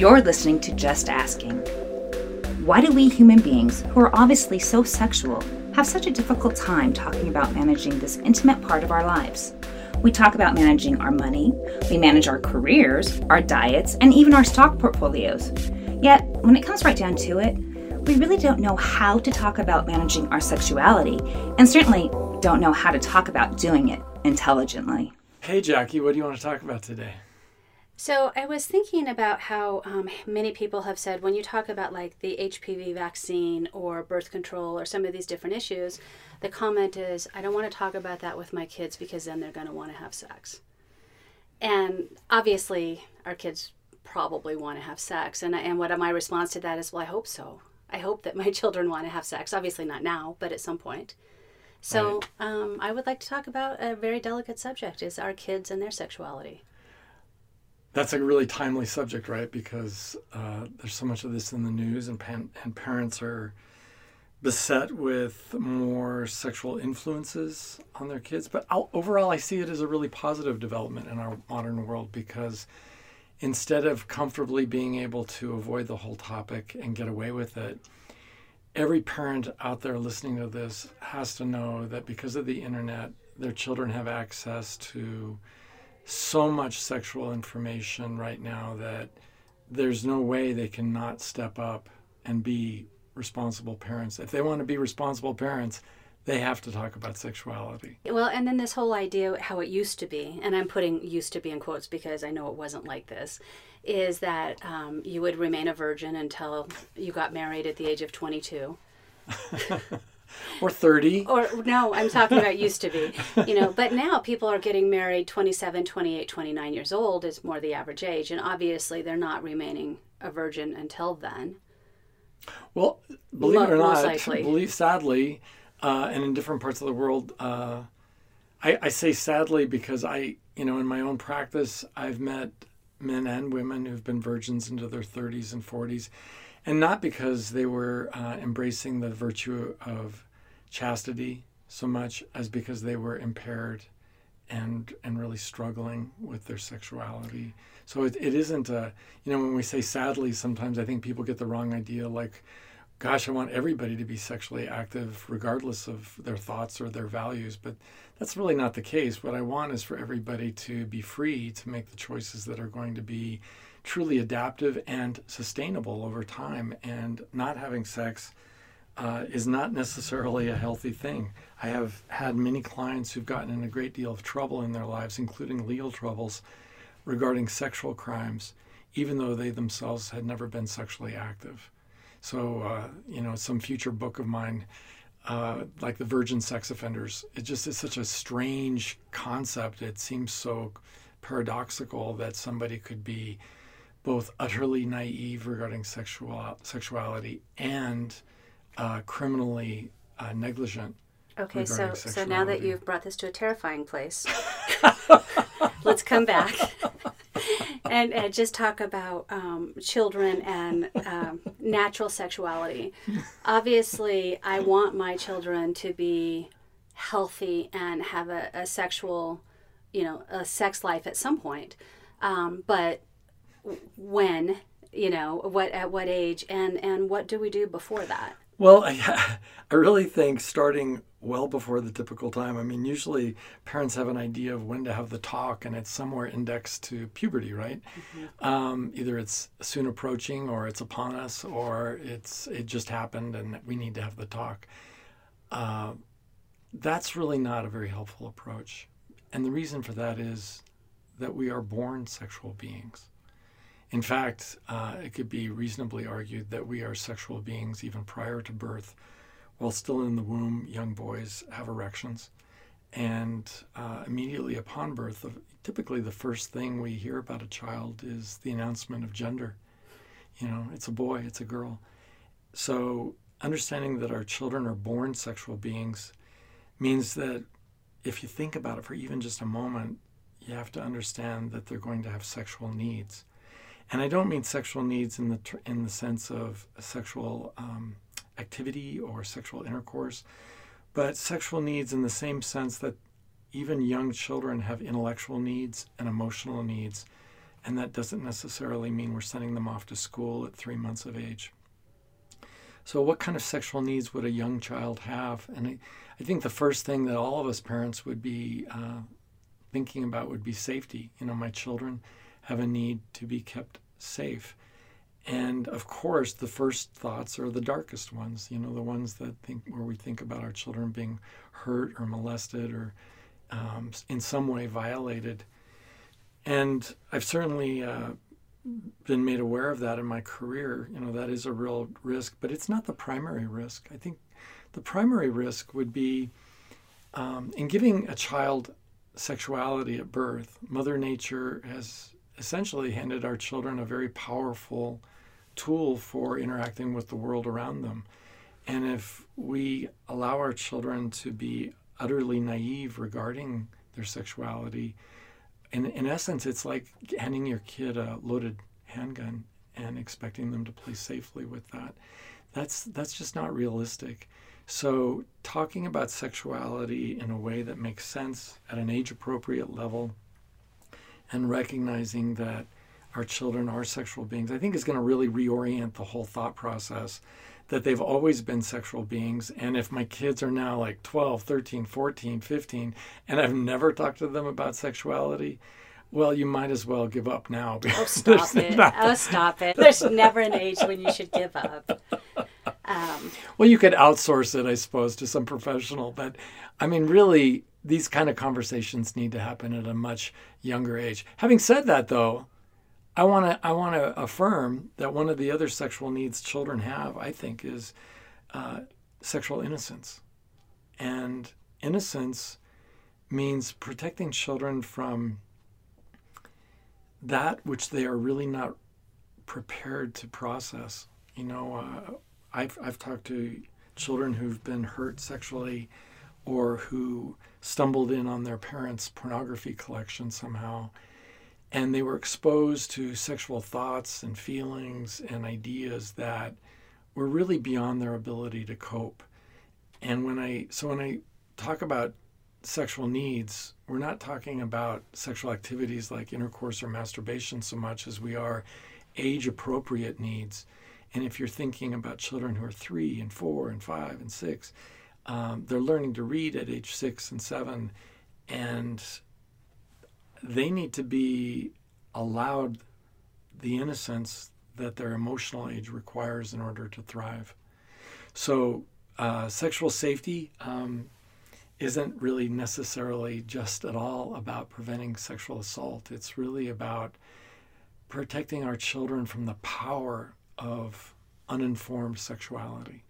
You're listening to Just Asking. Why do we human beings, who are obviously so sexual, have such a difficult time talking about managing this intimate part of our lives? We talk about managing our money, we manage our careers, our diets, and even our stock portfolios. Yet, when it comes right down to it, we really don't know how to talk about managing our sexuality, and certainly don't know how to talk about doing it intelligently. Hey, Jackie, what do you want to talk about today? So I was thinking about how um, many people have said when you talk about like the HPV vaccine or birth control or some of these different issues, the comment is, I don't want to talk about that with my kids because then they're going to want to have sex. And obviously, our kids probably want to have sex. And, and what my response to that is, well, I hope so. I hope that my children want to have sex. Obviously, not now, but at some point. So right. um, I would like to talk about a very delicate subject: is our kids and their sexuality that's a really timely subject, right? Because uh, there's so much of this in the news, and pan- and parents are beset with more sexual influences on their kids. But I'll, overall, I see it as a really positive development in our modern world because instead of comfortably being able to avoid the whole topic and get away with it, every parent out there listening to this has to know that because of the internet, their children have access to so much sexual information right now that there's no way they can not step up and be responsible parents. If they want to be responsible parents, they have to talk about sexuality. Well, and then this whole idea how it used to be, and I'm putting used to be in quotes because I know it wasn't like this, is that um, you would remain a virgin until you got married at the age of 22. or 30 or no i'm talking about used to be. You know but now people are getting married 27 28 29 years old is more the average age and obviously they're not remaining a virgin until then. Well believe it or not believe sadly uh, and in different parts of the world uh, I, I say sadly because i you know in my own practice i've met men and women who've been virgins into their 30s and 40s and not because they were uh, embracing the virtue of chastity so much as because they were impaired and and really struggling with their sexuality. So it, it isn't a you know when we say sadly sometimes I think people get the wrong idea like gosh I want everybody to be sexually active regardless of their thoughts or their values but that's really not the case. What I want is for everybody to be free to make the choices that are going to be truly adaptive and sustainable over time and not having sex uh, is not necessarily a healthy thing. I have had many clients who've gotten in a great deal of trouble in their lives, including legal troubles regarding sexual crimes, even though they themselves had never been sexually active. So, uh, you know, some future book of mine, uh, like the virgin sex offenders, it just is such a strange concept. It seems so paradoxical that somebody could be both utterly naive regarding sexual sexuality and uh, criminally uh, negligent. Okay, so so now that you've brought this to a terrifying place, let's come back and, and, just talk about um, children and um, natural sexuality. Obviously, I want my children to be healthy and have a, a sexual, you know, a sex life at some point. Um, but when, you know, what at what age, and and what do we do before that? Well, I, I really think starting well before the typical time. I mean, usually parents have an idea of when to have the talk, and it's somewhere indexed to puberty, right? Mm-hmm. Um, either it's soon approaching, or it's upon us, or it's it just happened, and we need to have the talk. Uh, that's really not a very helpful approach, and the reason for that is that we are born sexual beings. In fact, uh, it could be reasonably argued that we are sexual beings even prior to birth. While still in the womb, young boys have erections. And uh, immediately upon birth, typically the first thing we hear about a child is the announcement of gender. You know, it's a boy, it's a girl. So, understanding that our children are born sexual beings means that if you think about it for even just a moment, you have to understand that they're going to have sexual needs. And I don't mean sexual needs in the in the sense of sexual um, activity or sexual intercourse, but sexual needs in the same sense that even young children have intellectual needs and emotional needs, And that doesn't necessarily mean we're sending them off to school at three months of age. So, what kind of sexual needs would a young child have? And I, I think the first thing that all of us parents would be uh, thinking about would be safety. You know, my children have a need to be kept safe. And of course, the first thoughts are the darkest ones, you know, the ones that think where we think about our children being hurt or molested or um, in some way violated. And I've certainly uh, been made aware of that in my career. You know, that is a real risk, but it's not the primary risk. I think the primary risk would be um, in giving a child sexuality at birth, Mother Nature has essentially handed our children a very powerful tool for interacting with the world around them. And if we allow our children to be utterly naive regarding their sexuality, in, in essence, it's like handing your kid a loaded handgun and expecting them to play safely with that. That's that's just not realistic. So talking about sexuality in a way that makes sense at an age appropriate level and recognizing that our children are sexual beings, I think is going to really reorient the whole thought process that they've always been sexual beings. And if my kids are now like 12, 13, 14, 15, and I've never talked to them about sexuality, well, you might as well give up now. Oh, stop it. Oh, stop it. There's never an age when you should give up. Um, well, you could outsource it, I suppose, to some professional. But I mean, really, these kind of conversations need to happen at a much younger age. Having said that, though, I want to I want to affirm that one of the other sexual needs children have, I think, is uh, sexual innocence, and innocence means protecting children from that which they are really not prepared to process. You know, uh, I've I've talked to children who've been hurt sexually, or who stumbled in on their parents' pornography collection somehow and they were exposed to sexual thoughts and feelings and ideas that were really beyond their ability to cope. And when I so when I talk about sexual needs, we're not talking about sexual activities like intercourse or masturbation so much as we are age appropriate needs. And if you're thinking about children who are three and four and five and six, um, they're learning to read at age six and seven, and they need to be allowed the innocence that their emotional age requires in order to thrive. So, uh, sexual safety um, isn't really necessarily just at all about preventing sexual assault. It's really about protecting our children from the power of uninformed sexuality.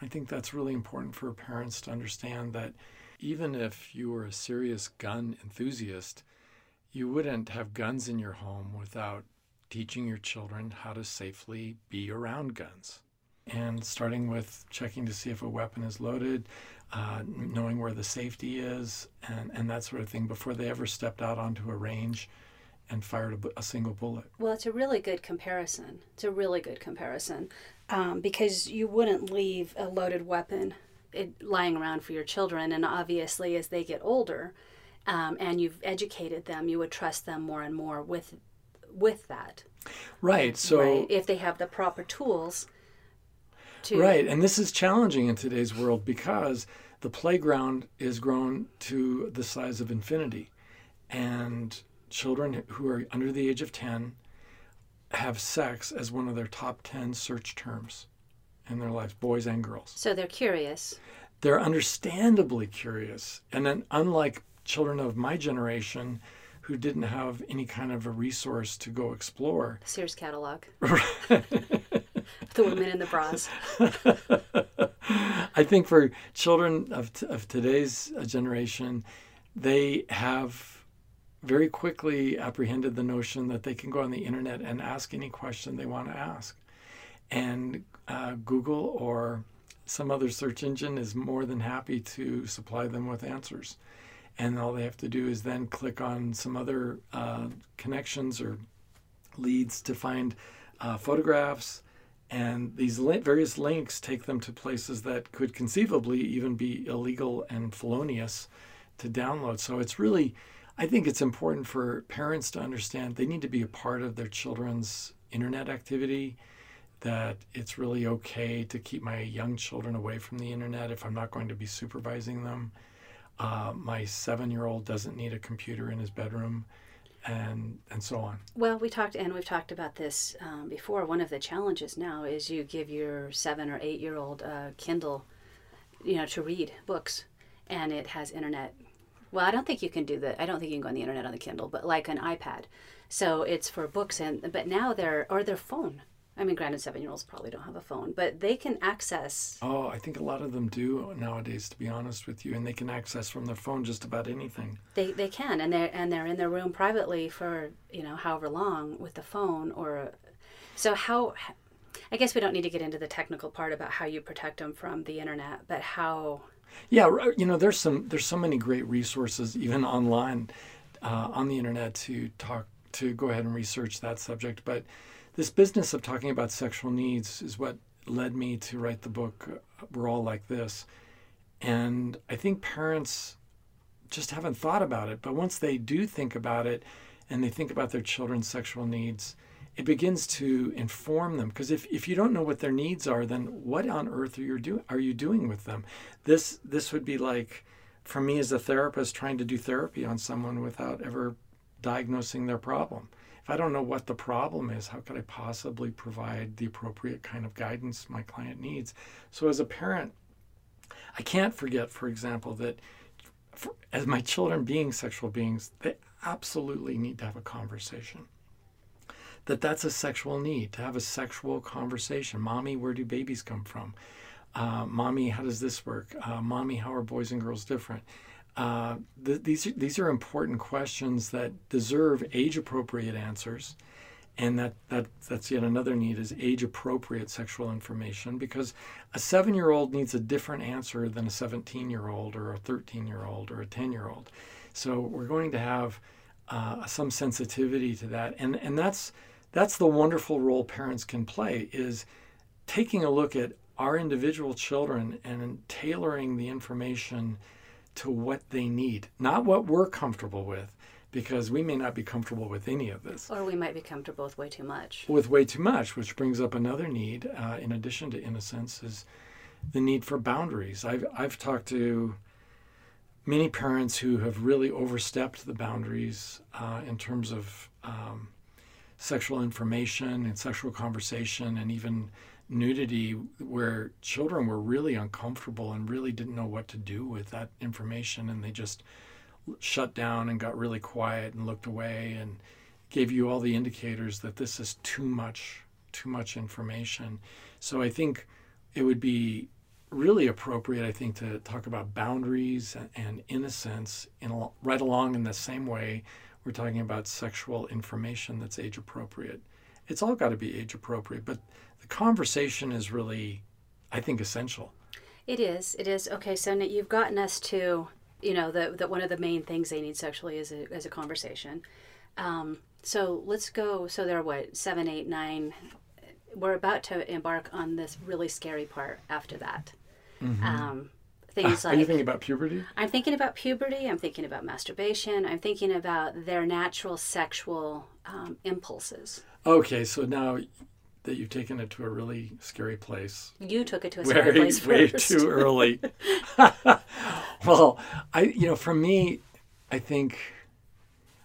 I think that's really important for parents to understand that even if you were a serious gun enthusiast, you wouldn't have guns in your home without teaching your children how to safely be around guns. And starting with checking to see if a weapon is loaded, uh, knowing where the safety is, and, and that sort of thing before they ever stepped out onto a range and fired a, a single bullet. Well, it's a really good comparison. It's a really good comparison um, because you wouldn't leave a loaded weapon it, lying around for your children. And obviously, as they get older, um, and you've educated them, you would trust them more and more with with that. Right. So right? if they have the proper tools. To... Right, and this is challenging in today's world because the playground is grown to the size of infinity, and children who are under the age of ten have sex as one of their top 10 search terms in their lives, boys and girls. So they're curious. They're understandably curious. And then, unlike children of my generation who didn't have any kind of a resource to go explore. Sears catalog. the women in the bras. I think for children of, t- of today's uh, generation, they have very quickly apprehended the notion that they can go on the internet and ask any question they want to ask. And uh, Google or some other search engine is more than happy to supply them with answers. And all they have to do is then click on some other uh, connections or leads to find uh, photographs. And these li- various links take them to places that could conceivably even be illegal and felonious to download. So it's really I think it's important for parents to understand they need to be a part of their children's internet activity. That it's really okay to keep my young children away from the internet if I'm not going to be supervising them. Uh, my seven year old doesn't need a computer in his bedroom and and so on. Well, we talked and we've talked about this um, before. One of the challenges now is you give your seven or eight year old uh, Kindle, you know, to read books, and it has internet. Well, I don't think you can do that. I don't think you can go on the internet on the Kindle, but like an iPad. So it's for books and but now they're or their phone. I mean, granted, seven year olds probably don't have a phone, but they can access. Oh, I think a lot of them do nowadays, to be honest with you, and they can access from their phone just about anything. They, they can, and they're and they're in their room privately for you know however long with the phone or, so how. I guess we don't need to get into the technical part about how you protect them from the internet, but how. Yeah, you know, there's some there's so many great resources even online, uh, on the internet to talk to go ahead and research that subject, but this business of talking about sexual needs is what led me to write the book uh, we're all like this. And i think parents just haven't thought about it but once they do think about it and they think about their children's sexual needs it begins to inform them because if, if you don't know what their needs are then what on earth are you doing are you doing with them this this would be like for me as a therapist trying to do therapy on someone without ever diagnosing their problem if I don't know what the problem is, how could I possibly provide the appropriate kind of guidance my client needs? So, as a parent, I can't forget, for example, that for, as my children being sexual beings, they absolutely need to have a conversation. That that's a sexual need to have a sexual conversation. Mommy, where do babies come from? Uh, mommy, how does this work? Uh, mommy, how are boys and girls different? Uh, th- these these are important questions that deserve age appropriate answers, and that, that that's yet another need is age appropriate sexual information because a seven year old needs a different answer than a 17 year old or a 13 year old or a 10 year old. So we're going to have uh, some sensitivity to that, and and that's that's the wonderful role parents can play is taking a look at our individual children and tailoring the information to what they need, not what we're comfortable with, because we may not be comfortable with any of this. Or we might be comfortable with way too much. With way too much, which brings up another need, uh, in addition to innocence, is the need for boundaries. I've, I've talked to many parents who have really overstepped the boundaries uh, in terms of um, sexual information and sexual conversation and even nudity where children were really uncomfortable and really didn't know what to do with that information. And they just shut down and got really quiet and looked away and gave you all the indicators that this is too much too much information. So i think it would be really appropriate i think to talk about boundaries and innocence in right along in the same way we're talking about sexual information that's age appropriate it's all got to be age appropriate but the conversation is really, I think, essential. It is. It is. Okay, so now you've gotten us to, you know, that one of the main things they need sexually is a, is a conversation. Um, so let's go. So there are what, seven, eight, nine. We're about to embark on this really scary part after that. Mm-hmm. Um, things like. Are you thinking about puberty? I'm thinking about puberty. I'm thinking about masturbation. I'm thinking about their natural sexual um, impulses. Okay, so now that you've taken it to a really scary place. You took it to a scary way, place way too early. well, I you know, for me, I think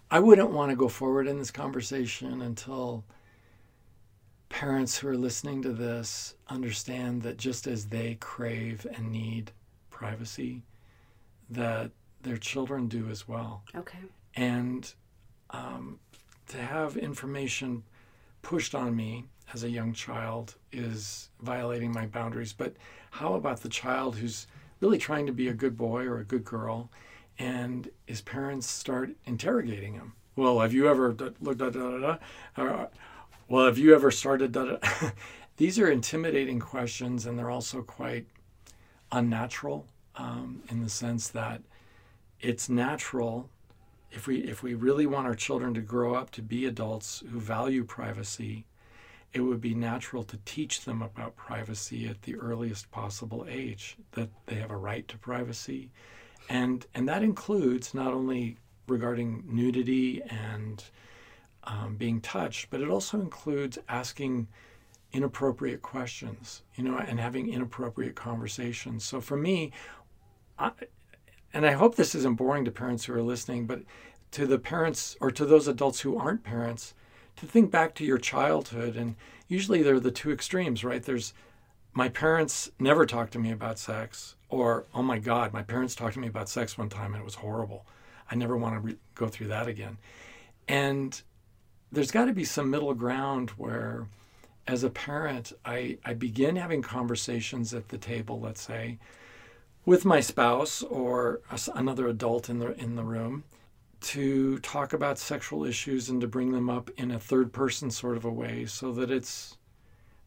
I wouldn't want to go forward in this conversation until parents who are listening to this understand that just as they crave and need privacy, that their children do as well. Okay. And um, to have information pushed on me as a young child is violating my boundaries. But how about the child who's really trying to be a good boy or a good girl and his parents start interrogating him? Well, have you ever looked at da, da, da, well, have you ever started da, da? These are intimidating questions and they're also quite unnatural um, in the sense that it's natural if we if we really want our children to grow up to be adults who value privacy it would be natural to teach them about privacy at the earliest possible age, that they have a right to privacy. And, and that includes not only regarding nudity and um, being touched, but it also includes asking inappropriate questions, you know, and having inappropriate conversations. So for me, And I hope this isn't boring to parents who are listening, but to the parents or to those adults who aren't parents, to think back to your childhood. And usually they're the two extremes, right? There's my parents never talked to me about sex, or oh my God, my parents talked to me about sex one time and it was horrible. I never want to re- go through that again. And there's got to be some middle ground where, as a parent, I, I begin having conversations at the table, let's say, with my spouse or another adult in the in the room to talk about sexual issues and to bring them up in a third person sort of a way so that it's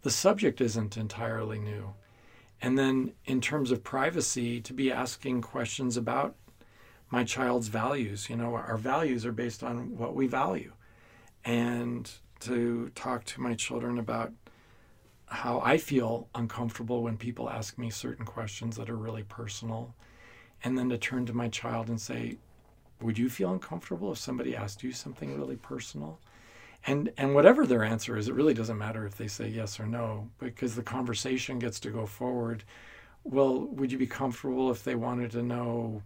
the subject isn't entirely new. And then in terms of privacy to be asking questions about my child's values, you know, our values are based on what we value. And to talk to my children about how I feel uncomfortable when people ask me certain questions that are really personal. And then to turn to my child and say, Would you feel uncomfortable if somebody asked you something really personal? And, and whatever their answer is, it really doesn't matter if they say yes or no, because the conversation gets to go forward. Well, would you be comfortable if they wanted to know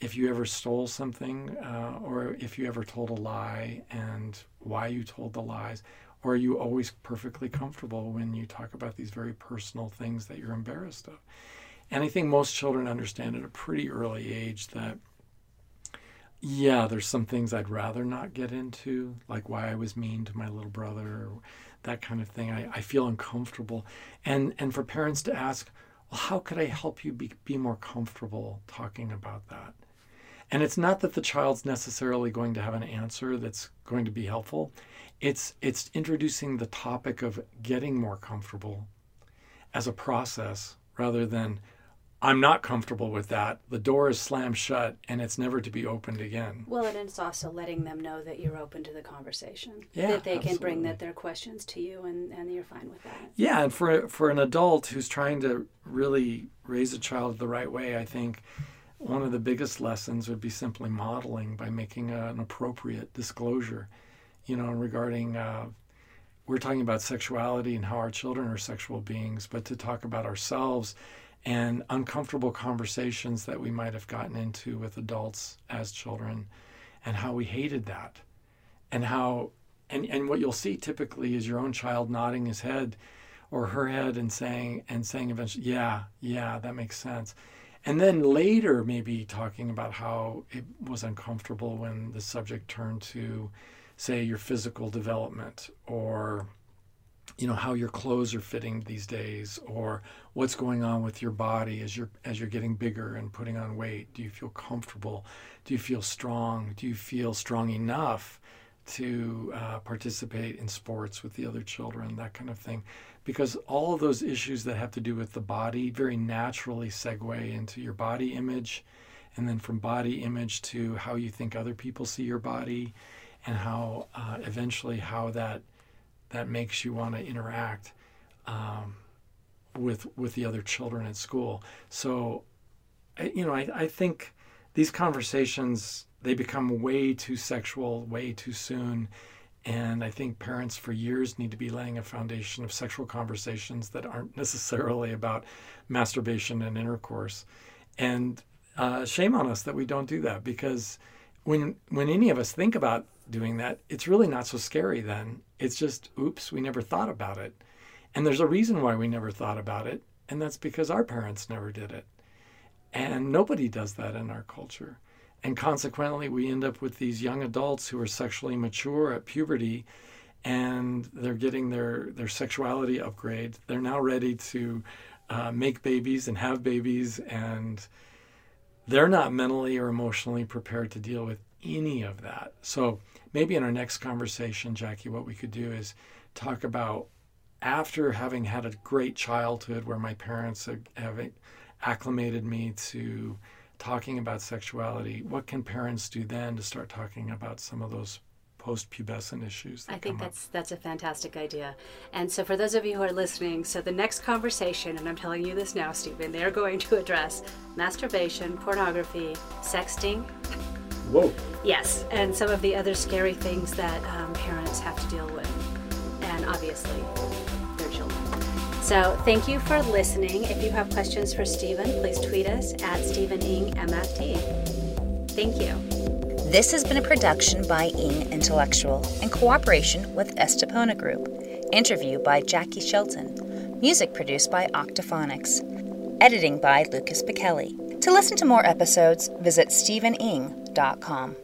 if you ever stole something uh, or if you ever told a lie and why you told the lies? Or are you always perfectly comfortable when you talk about these very personal things that you're embarrassed of? And I think most children understand at a pretty early age that, yeah, there's some things I'd rather not get into, like why I was mean to my little brother, that kind of thing. I, I feel uncomfortable. And, and for parents to ask, well, how could I help you be, be more comfortable talking about that? And it's not that the child's necessarily going to have an answer that's going to be helpful it's it's introducing the topic of getting more comfortable as a process rather than I'm not comfortable with that. The door is slammed shut and it's never to be opened again. Well, and it's also letting them know that you're open to the conversation. Yeah, that they absolutely. can bring that their questions to you and, and you're fine with that. Yeah, and for for an adult who's trying to really raise a child the right way, I think one of the biggest lessons would be simply modeling by making a, an appropriate disclosure you know, regarding uh, we're talking about sexuality and how our children are sexual beings, but to talk about ourselves and uncomfortable conversations that we might have gotten into with adults as children and how we hated that. And how and, and what you'll see typically is your own child nodding his head or her head and saying and saying eventually yeah yeah that makes sense and then later maybe talking about how it was uncomfortable when the subject turned to say your physical development or you know how your clothes are fitting these days or what's going on with your body as you're as you're getting bigger and putting on weight. Do you feel comfortable? Do you feel strong? Do you feel strong enough to uh, participate in sports with the other children that kind of thing because all of those issues that have to do with the body very naturally segue into your body image and then from body image to how you think other people see your body and how uh, eventually how that that makes you want to interact um, with with the other children at school. So, you know, I, I think these conversations they become way too sexual way too soon. And I think parents for years need to be laying a foundation of sexual conversations that aren't necessarily about masturbation and intercourse. And uh, shame on us that we don't do that because when when any of us think about doing that, it's really not so scary then. It's just, oops, we never thought about it. And there's a reason why we never thought about it, and that's because our parents never did it. And nobody does that in our culture. And consequently, we end up with these young adults who are sexually mature at puberty and they're getting their, their sexuality upgrade. They're now ready to uh, make babies and have babies, and they're not mentally or emotionally prepared to deal with any of that. So maybe in our next conversation, Jackie, what we could do is talk about after having had a great childhood where my parents have, acclimated me to talking about sexuality, what can parents do then to start talking about some of those post-pubescent issues. I think that's up. that's a fantastic idea. And so for those of you who are listening, so the next conversation, and I'm telling you this now, Stephen, they're going to address masturbation, pornography, sexting, Whoa. Yes, and some of the other scary things that um, parents have to deal with, and obviously their children. So thank you for listening. If you have questions for Stephen, please tweet us at Stephen Ing MFT. Thank you. This has been a production by Ing Intellectual in cooperation with Estepona Group. Interview by Jackie Shelton. Music produced by Octophonics. Editing by Lucas Picelli. To listen to more episodes, visit stephening.com.